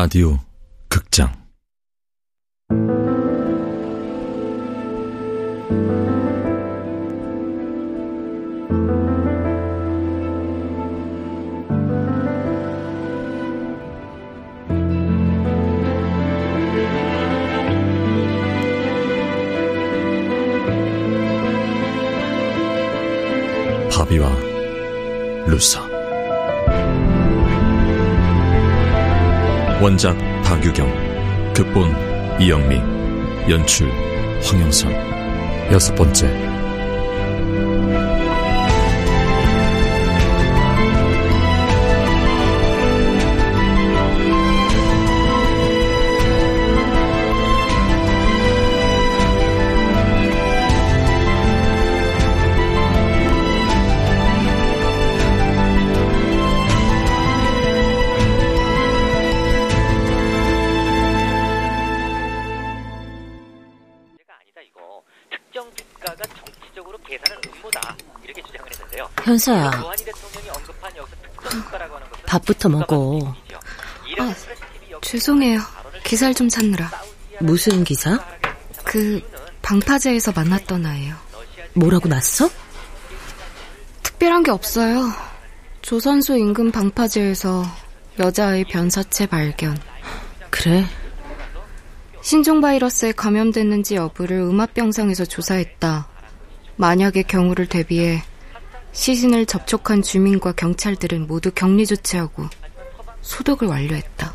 라디오 극장. 바비와 루사 원작 박유경 극본 이영미 연출 황영선. 여섯 번째 현서야. 밥부터 먹어. 아, 죄송해요. 기사를 좀 찾느라. 무슨 기사? 그 방파제에서 만났던 아이요. 뭐라고 났어? 특별한 게 없어요. 조선소 인근 방파제에서 여자아이 변사체 발견. 그래. 신종 바이러스에 감염됐는지 여부를 음압병상에서 조사했다. 만약의 경우를 대비해 시신을 접촉한 주민과 경찰들은 모두 격리 조치하고 소독을 완료했다.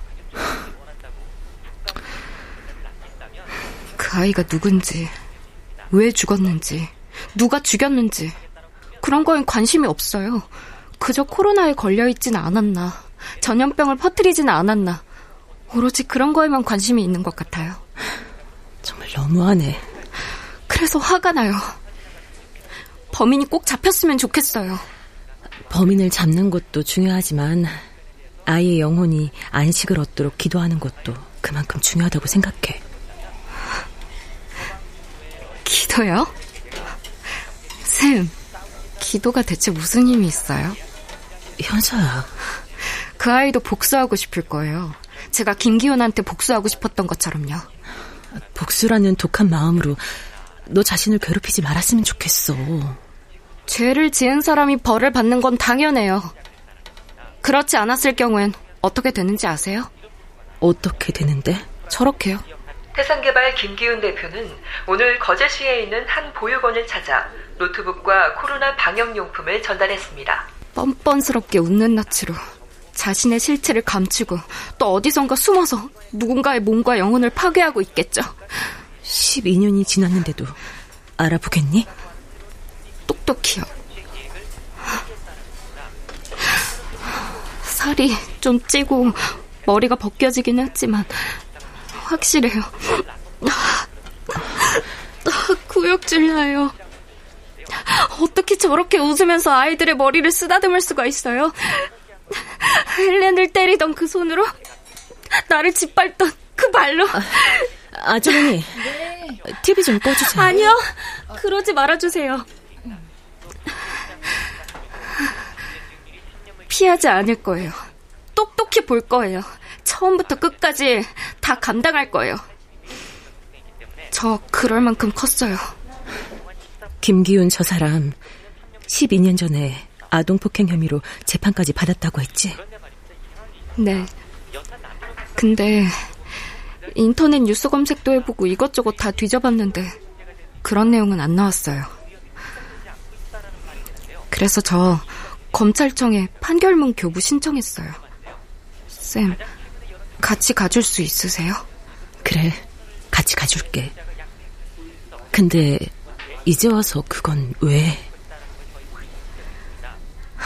그 아이가 누군지, 왜 죽었는지, 누가 죽였는지 그런 거엔 관심이 없어요. 그저 코로나에 걸려있지는 않았나, 전염병을 퍼뜨리지는 않았나, 오로지 그런 거에만 관심이 있는 것 같아요. 정말 너무하네. 그래서 화가 나요. 범인이 꼭 잡혔으면 좋겠어요. 범인을 잡는 것도 중요하지만 아이의 영혼이 안식을 얻도록 기도하는 것도 그만큼 중요하다고 생각해. 기도요? 쌤, 기도가 대체 무슨 힘이 있어요? 현서야. 그 아이도 복수하고 싶을 거예요. 제가 김기훈한테 복수하고 싶었던 것처럼요. 복수라는 독한 마음으로 너 자신을 괴롭히지 말았으면 좋겠어. 죄를 지은 사람이 벌을 받는 건 당연해요. 그렇지 않았을 경우엔 어떻게 되는지 아세요? 어떻게 되는데? 저렇게요. 태산개발 김기훈 대표는 오늘 거제시에 있는 한 보육원을 찾아 노트북과 코로나 방역용품을 전달했습니다. 뻔뻔스럽게 웃는 낯으로 자신의 실체를 감추고 또 어디선가 숨어서 누군가의 몸과 영혼을 파괴하고 있겠죠. 12년이 지났는데도 알아보겠니? 똑똑히요. 살이 좀 찌고 머리가 벗겨지긴 했지만 확실해요. 구역질 나요. 어떻게 저렇게 웃으면서 아이들의 머리를 쓰다듬을 수가 있어요? 헬렌을 때리던 그 손으로 나를 짓밟던 그 발로 아, 아주머니 네. TV 좀 꺼주세요. 아니요. 그러지 말아주세요. 피하지 않을 거예요. 똑똑히 볼 거예요. 처음부터 끝까지 다 감당할 거예요. 저 그럴 만큼 컸어요. 김기훈 저 사람 12년 전에 아동 폭행 혐의로 재판까지 받았다고 했지? 네. 근데 인터넷 뉴스 검색도 해보고 이것저것 다 뒤져봤는데 그런 내용은 안 나왔어요. 그래서 저 검찰청에 판결문 교부 신청했어요. 쌤, 같이 가줄 수 있으세요? 그래, 같이 가줄게. 근데 이제 와서 그건 왜?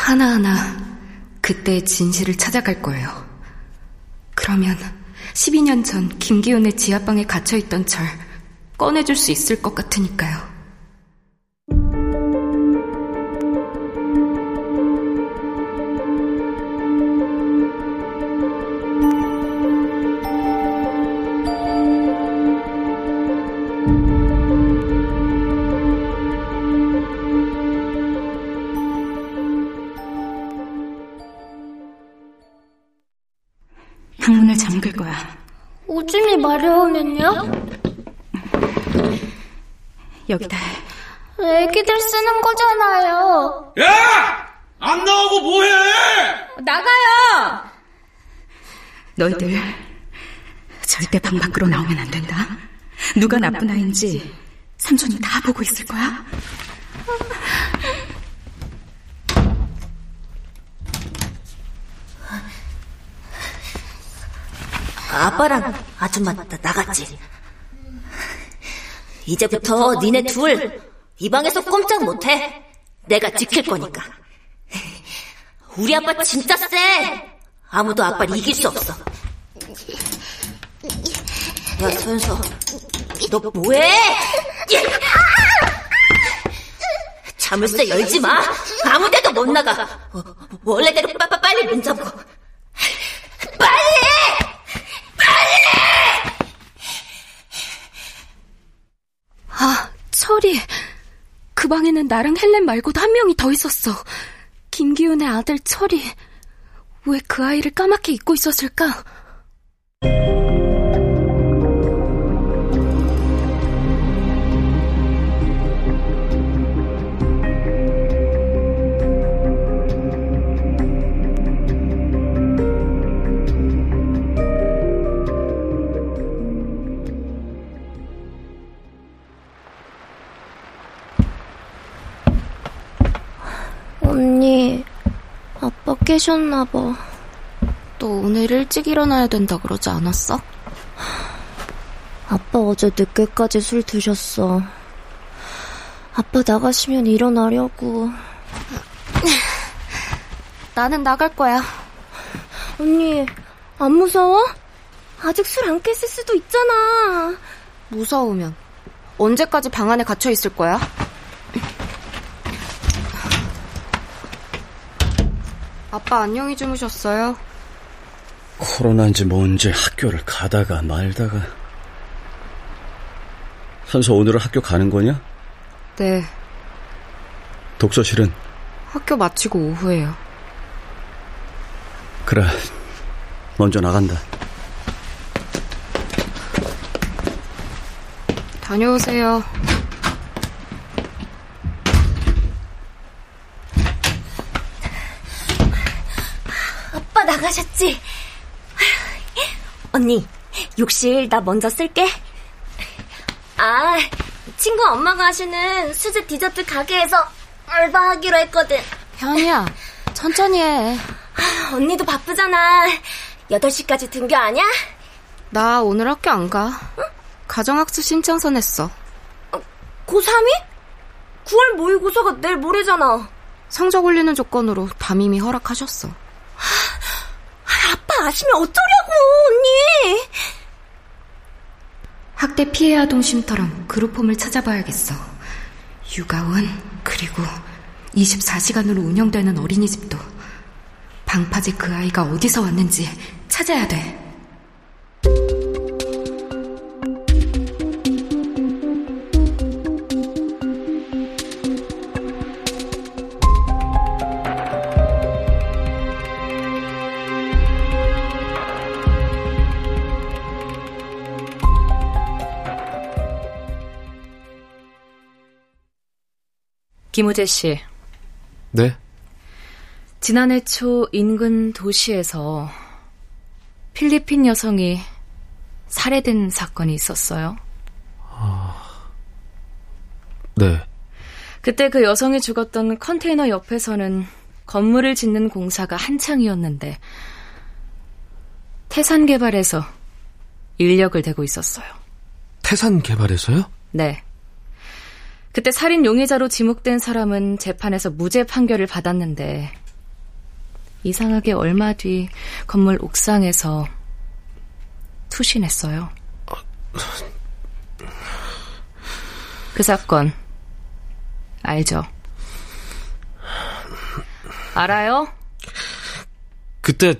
하나하나 그때의 진실을 찾아갈 거예요. 그러면 12년 전 김기훈의 지하방에 갇혀있던 절 꺼내줄 수 있을 것 같으니까요. 뭐요? 여기다. 애기들 쓰는 거잖아요. 야! 안 나오고 뭐해! 나가요! 너희들 절대 방 밖으로 나오면 안 된다. 누가 나쁜 아이인지 삼촌이 다 보고 있을 거야. 아빠랑 아줌마 나 나갔지. 이제부터 니네 둘 이 방에서 꼼짝 못해. 내가 지킬 거니까. 우리 아빠 진짜 쎄. 아무도 아빠를 이길 수 없어. 야 소연서, 너 뭐해? 자물쇠 열지 마. 아무데도 못 나가. 어, 원래대로 빠빠 빨리 문 잠고. 빨리! 아, 철이. 그 방에는 나랑 헬렌 말고도 한 명이 더 있었어. 김기훈의 아들 철이. 왜 그 아이를 까맣게 잊고 있었을까? 아빠 깨셨나봐. 너 오늘 일찍 일어나야 된다 그러지 않았어? 아빠 어제 늦게까지 술 드셨어. 아빠 나가시면 일어나려고. 나는 나갈 거야. 언니, 안 무서워? 아직 술 안 깼을 수도 있잖아. 무서우면 언제까지 방 안에 갇혀 있을 거야? 아빠 안녕히 주무셨어요? 코로나인지 뭔지 학교를 가다가 말다가. 선서 오늘은 학교 가는 거냐? 네, 독서실은? 학교 마치고 오후에요. 그래. 먼저 나간다. 다녀오세요. 아빠 나가셨지? 언니, 욕실 나 먼저 쓸게. 아, 친구 엄마가 하시는 수제 디저트 가게에서 알바하기로 했거든. 현이야, 천천히 해. 언니도 바쁘잖아. 8시까지 등교 아냐? 나 오늘 학교 안 가. 가정학습 신청서 냈어. 고3이? 9월 모의고사가 내일 모레잖아. 성적 올리는 조건으로 담임이 허락하셨어. 아시면 어쩌려고, 언니! 학대 피해 아동 쉼터랑 그룹 홈을 찾아봐야겠어. 육아원, 그리고 24시간으로 운영되는 어린이집도. 방파제 그 아이가 어디서 왔는지 찾아야 돼. 김우재 씨, 네? 지난해 초 인근 도시에서 필리핀 여성이 살해된 사건이 있었어요. 네. 그때 그 여성이 죽었던 컨테이너 옆에서는 건물을 짓는 공사가 한창이었는데 태산 개발에서 인력을 대고 있었어요. 태산 개발에서요? 네. 그때 살인 용의자로 지목된 사람은 재판에서 무죄 판결을 받았는데 이상하게 얼마 뒤 건물 옥상에서 투신했어요. 그 사건 알죠? 알아요? 그때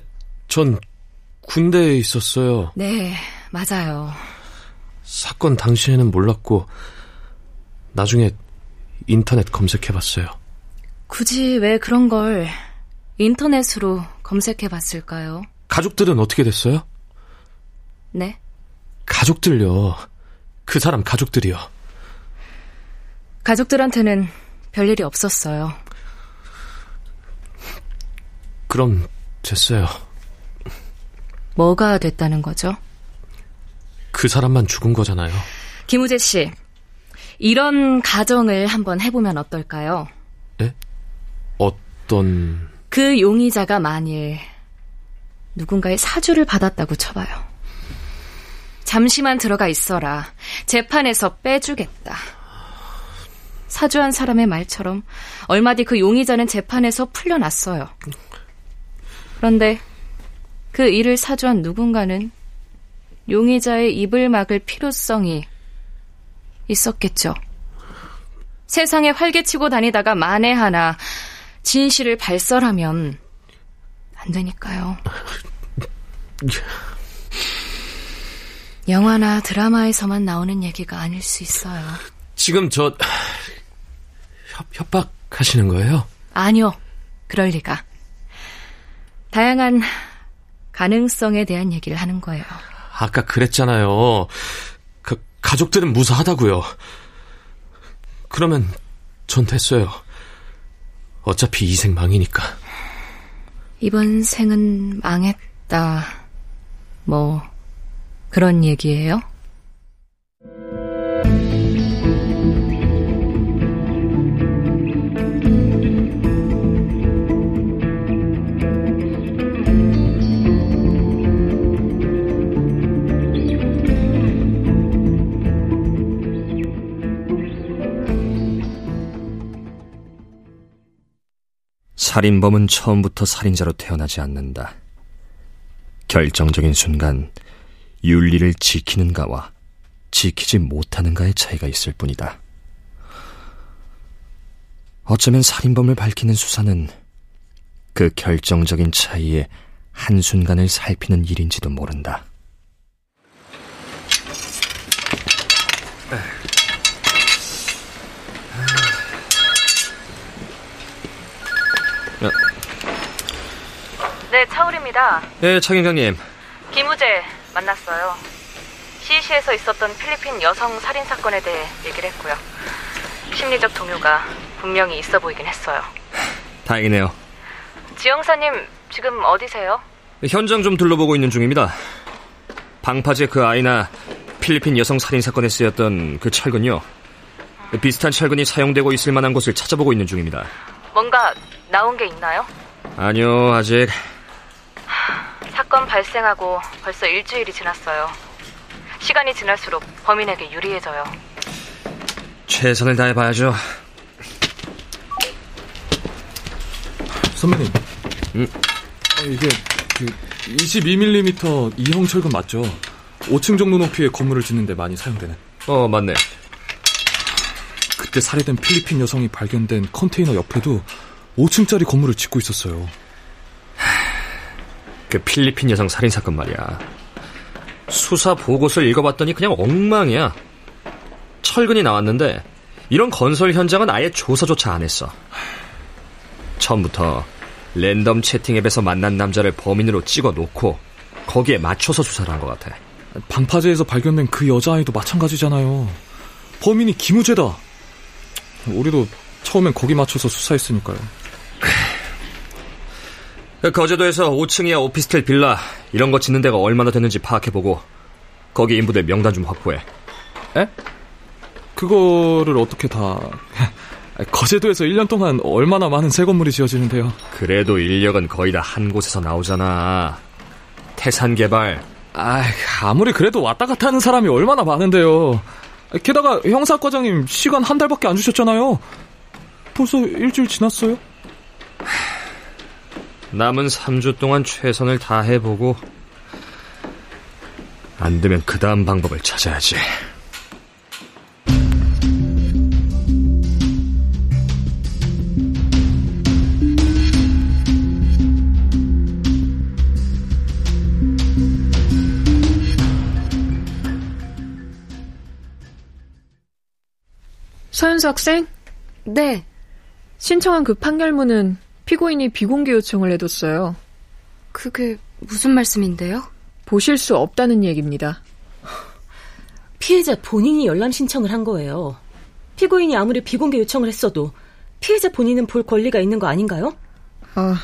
전 군대에 있었어요. 네, 맞아요. 사건 당시에는 몰랐고 나중에 인터넷 검색해봤어요. 굳이 왜 그런 걸 인터넷으로 검색해 봤을까요? 가족들은 어떻게 됐어요? 네? 가족들요. 그 사람 가족들이요. 가족들한테는 별일이 없었어요. 그럼 됐어요. 뭐가 됐다는 거죠? 그 사람만 죽은 거잖아요. 김우재 씨, 이런 가정을 한번 해보면 어떨까요? 예? 어떤... 그 용의자가 만일 누군가의 사주를 받았다고 쳐봐요. 잠시만 들어가 있어라. 재판에서 빼주겠다. 사주한 사람의 말처럼 얼마 뒤 그 용의자는 재판에서 풀려났어요. 그런데 그 일을 사주한 누군가는 용의자의 입을 막을 필요성이 있었겠죠. 세상에 활개치고 다니다가 만에 하나 진실을 발설하면 안 되니까요. 영화나 드라마에서만 나오는 얘기가 아닐 수 있어요. 지금 저 협, 협박하시는 거예요? 아니요. 그럴 리가. 다양한 가능성에 대한 얘기를 하는 거예요. 아까 그랬잖아요. 그, 가족들은 무사하다고요. 그러면 전 됐어요. 어차피 이 생 망이니까. 이번 생은 망했다. 뭐 그런 얘기예요? 살인범은 처음부터 살인자로 태어나지 않는다. 결정적인 순간 윤리를 지키는가와 지키지 못하는가의 차이가 있을 뿐이다. 어쩌면 살인범을 밝히는 수사는 그 결정적인 차이의 한순간을 살피는 일인지도 모른다. 네, 차울입니다. 네, 차 경장님. 김우재 만났어요. CC에서 있었던 필리핀 여성 살인 사건에 대해 얘기를 했고요. 심리적 동요가 분명히 있어 보이긴 했어요. 다행이네요. 지영사님 지금 어디세요? 현장 좀 둘러보고 있는 중입니다. 방파제 그 아이나 필리핀 여성 살인 사건에 쓰였던 그 철근요. 비슷한 철근이 사용되고 있을 만한 곳을 찾아보고 있는 중입니다. 뭔가 나온 게 있나요? 아니요, 아직. 사건 발생하고 벌써 일주일이 지났어요. 시간이 지날수록 범인에게 유리해져요. 최선을 다해 봐야죠. 선배님. 음? 아, 이게 그 22mm 이형 철근 맞죠? 5층 정도 높이의 건물을 짓는데 많이 사용되는. 어, 맞네. 그때 살해된 필리핀 여성이 발견된 컨테이너 옆에도 5층짜리 건물을 짓고 있었어요. 그 필리핀 여성 살인 사건 말이야. 수사 보고서를 읽어봤더니 그냥 엉망이야. 철근이 나왔는데 이런 건설 현장은 아예 조사조차 안 했어. 처음부터 랜덤 채팅 앱에서 만난 남자를 범인으로 찍어 놓고 거기에 맞춰서 수사를 한 것 같아. 방파제에서 발견된 그 여자아이도 마찬가지잖아요. 범인이 김우재다. 우리도 처음엔 거기 맞춰서 수사했으니까요. 그 거제도에서 5층이야 오피스텔 빌라 이런 거 짓는 데가 얼마나 됐는지 파악해보고 거기 인부들 명단 좀 확보해. 에? 그거를 어떻게 다... 거제도에서 1년 동안 얼마나 많은 새 건물이 지어지는데요. 그래도 인력은 거의 다 한 곳에서 나오잖아. 태산 개발. 아, 아무리 그래도 왔다 갔다 하는 사람이 얼마나 많은데요. 게다가 형사 과장님 시간 한 달밖에 안 주셨잖아요. 벌써 일주일 지났어요? 남은 3주 동안 최선을 다해보고 안 되면 그 다음 방법을 찾아야지. 서현수 학생? 네. 신청한 그 판결문은 피고인이 비공개 요청을 해뒀어요. 그게 무슨 말씀인데요? 보실 수 없다는 얘기입니다. 피해자 본인이 열람 신청을 한 거예요. 피고인이 아무리 비공개 요청을 했어도 피해자 본인은 볼 권리가 있는 거 아닌가요? 아,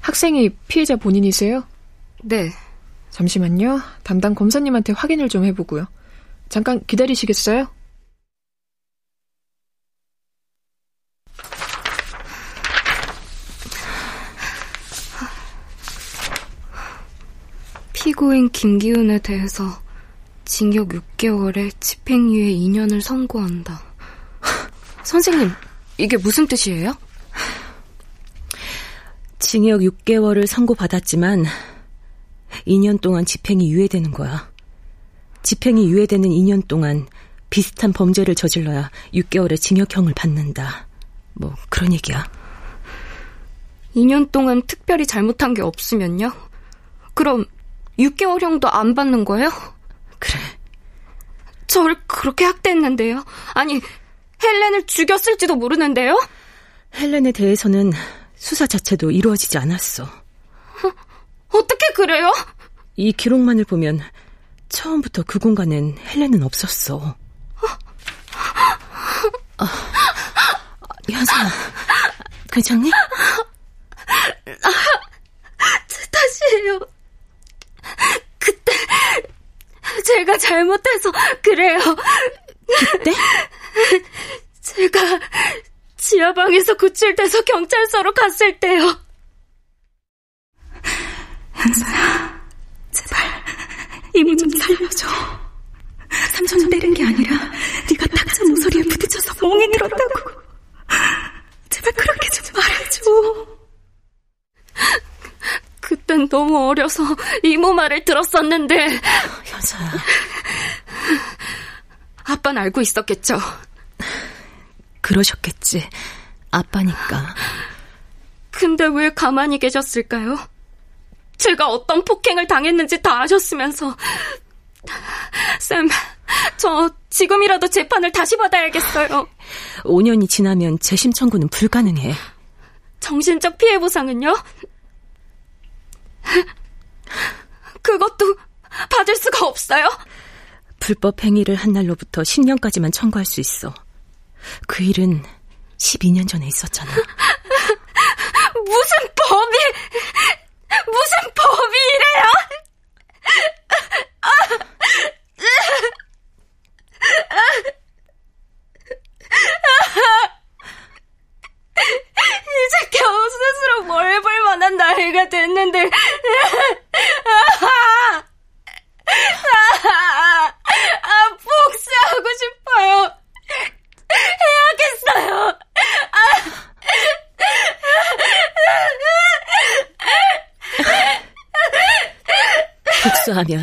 학생이 피해자 본인이세요? 네. 잠시만요. 담당 검사님한테 확인을 좀 해보고요. 잠깐 기다리시겠어요? 피고인 김기훈에 대해서 징역 6개월에 집행유예 2년을 선고한다. 선생님, 이게 무슨 뜻이에요? 징역 6개월을 선고받았지만 2년 동안 집행이 유예되는 거야. 집행이 유예되는 2년 동안 비슷한 범죄를 저질러야 6개월의 징역형을 받는다. 뭐 그런 얘기야. 2년 동안 특별히 잘못한 게 없으면요? 그럼 6개월형도 안 받는 거예요? 그래. 저를 그렇게 학대했는데요? 아니, 헬렌을 죽였을지도 모르는데요? 헬렌에 대해서는 수사 자체도 이루어지지 않았어. 어, 어떻게 그래요? 이 기록만을 보면 처음부터 그 공간엔 헬렌은 없었어. 아, 현수야, 괜찮니? 아, 제 탓이에요. 그때 제가 잘못해서 그래요. 그때? 제가 지하방에서 구출돼서 경찰서로 갔을 때요. 현서야, 제발 이모 좀 살려줘. 삼촌 때린 게 아니라 네가 탁자 모서리에 부딪혀서 멍이 들었다고. 제발 그렇게 좀 말해줘. 그땐 너무 어려서 이모 말을 들었었는데. 현서야. 아빠는 알고 있었겠죠? 그러셨겠지. 아빠니까. 근데 왜 가만히 계셨을까요? 제가 어떤 폭행을 당했는지 다 아셨으면서. 쌤, 저 지금이라도 재판을 다시 받아야겠어요. 5년이 지나면 재심 청구는 불가능해. 정신적 피해 보상은요? 그것도 받을 수가 없어요? 불법 행위를 한 날로부터 10년까지만 청구할 수 있어. 그 일은 12년 전에 있었잖아. 무슨 법이, 무슨 법이 이래요? 이제 겨우 스스로 뭘 해볼 만한 나이가 됐는데. 아, 복수하고 싶어요. 해야겠어요. 복수하면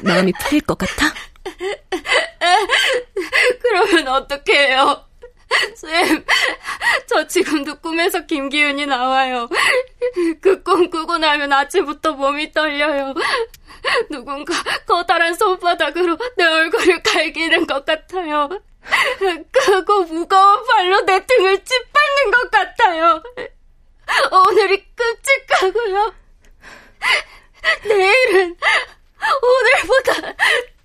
마음이 풀릴 것 같아? 그러면 어떻게 해요? 쌤, 저 지금도 꿈에서 김기훈이 나와요. 그 꿈 꾸고 나면 아침부터 몸이 떨려요. 누군가 커다란 손바닥으로 내 얼굴을 갈기는 것 같아요. 크고 무거운 발로 내 등을 짓밟는 것 같아요. 오늘이 끔찍하고요. 내일은 오늘보다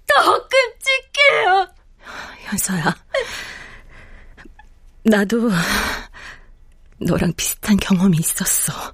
더 끔찍해요. 현서야. 나도 너랑 비슷한 경험이 있었어.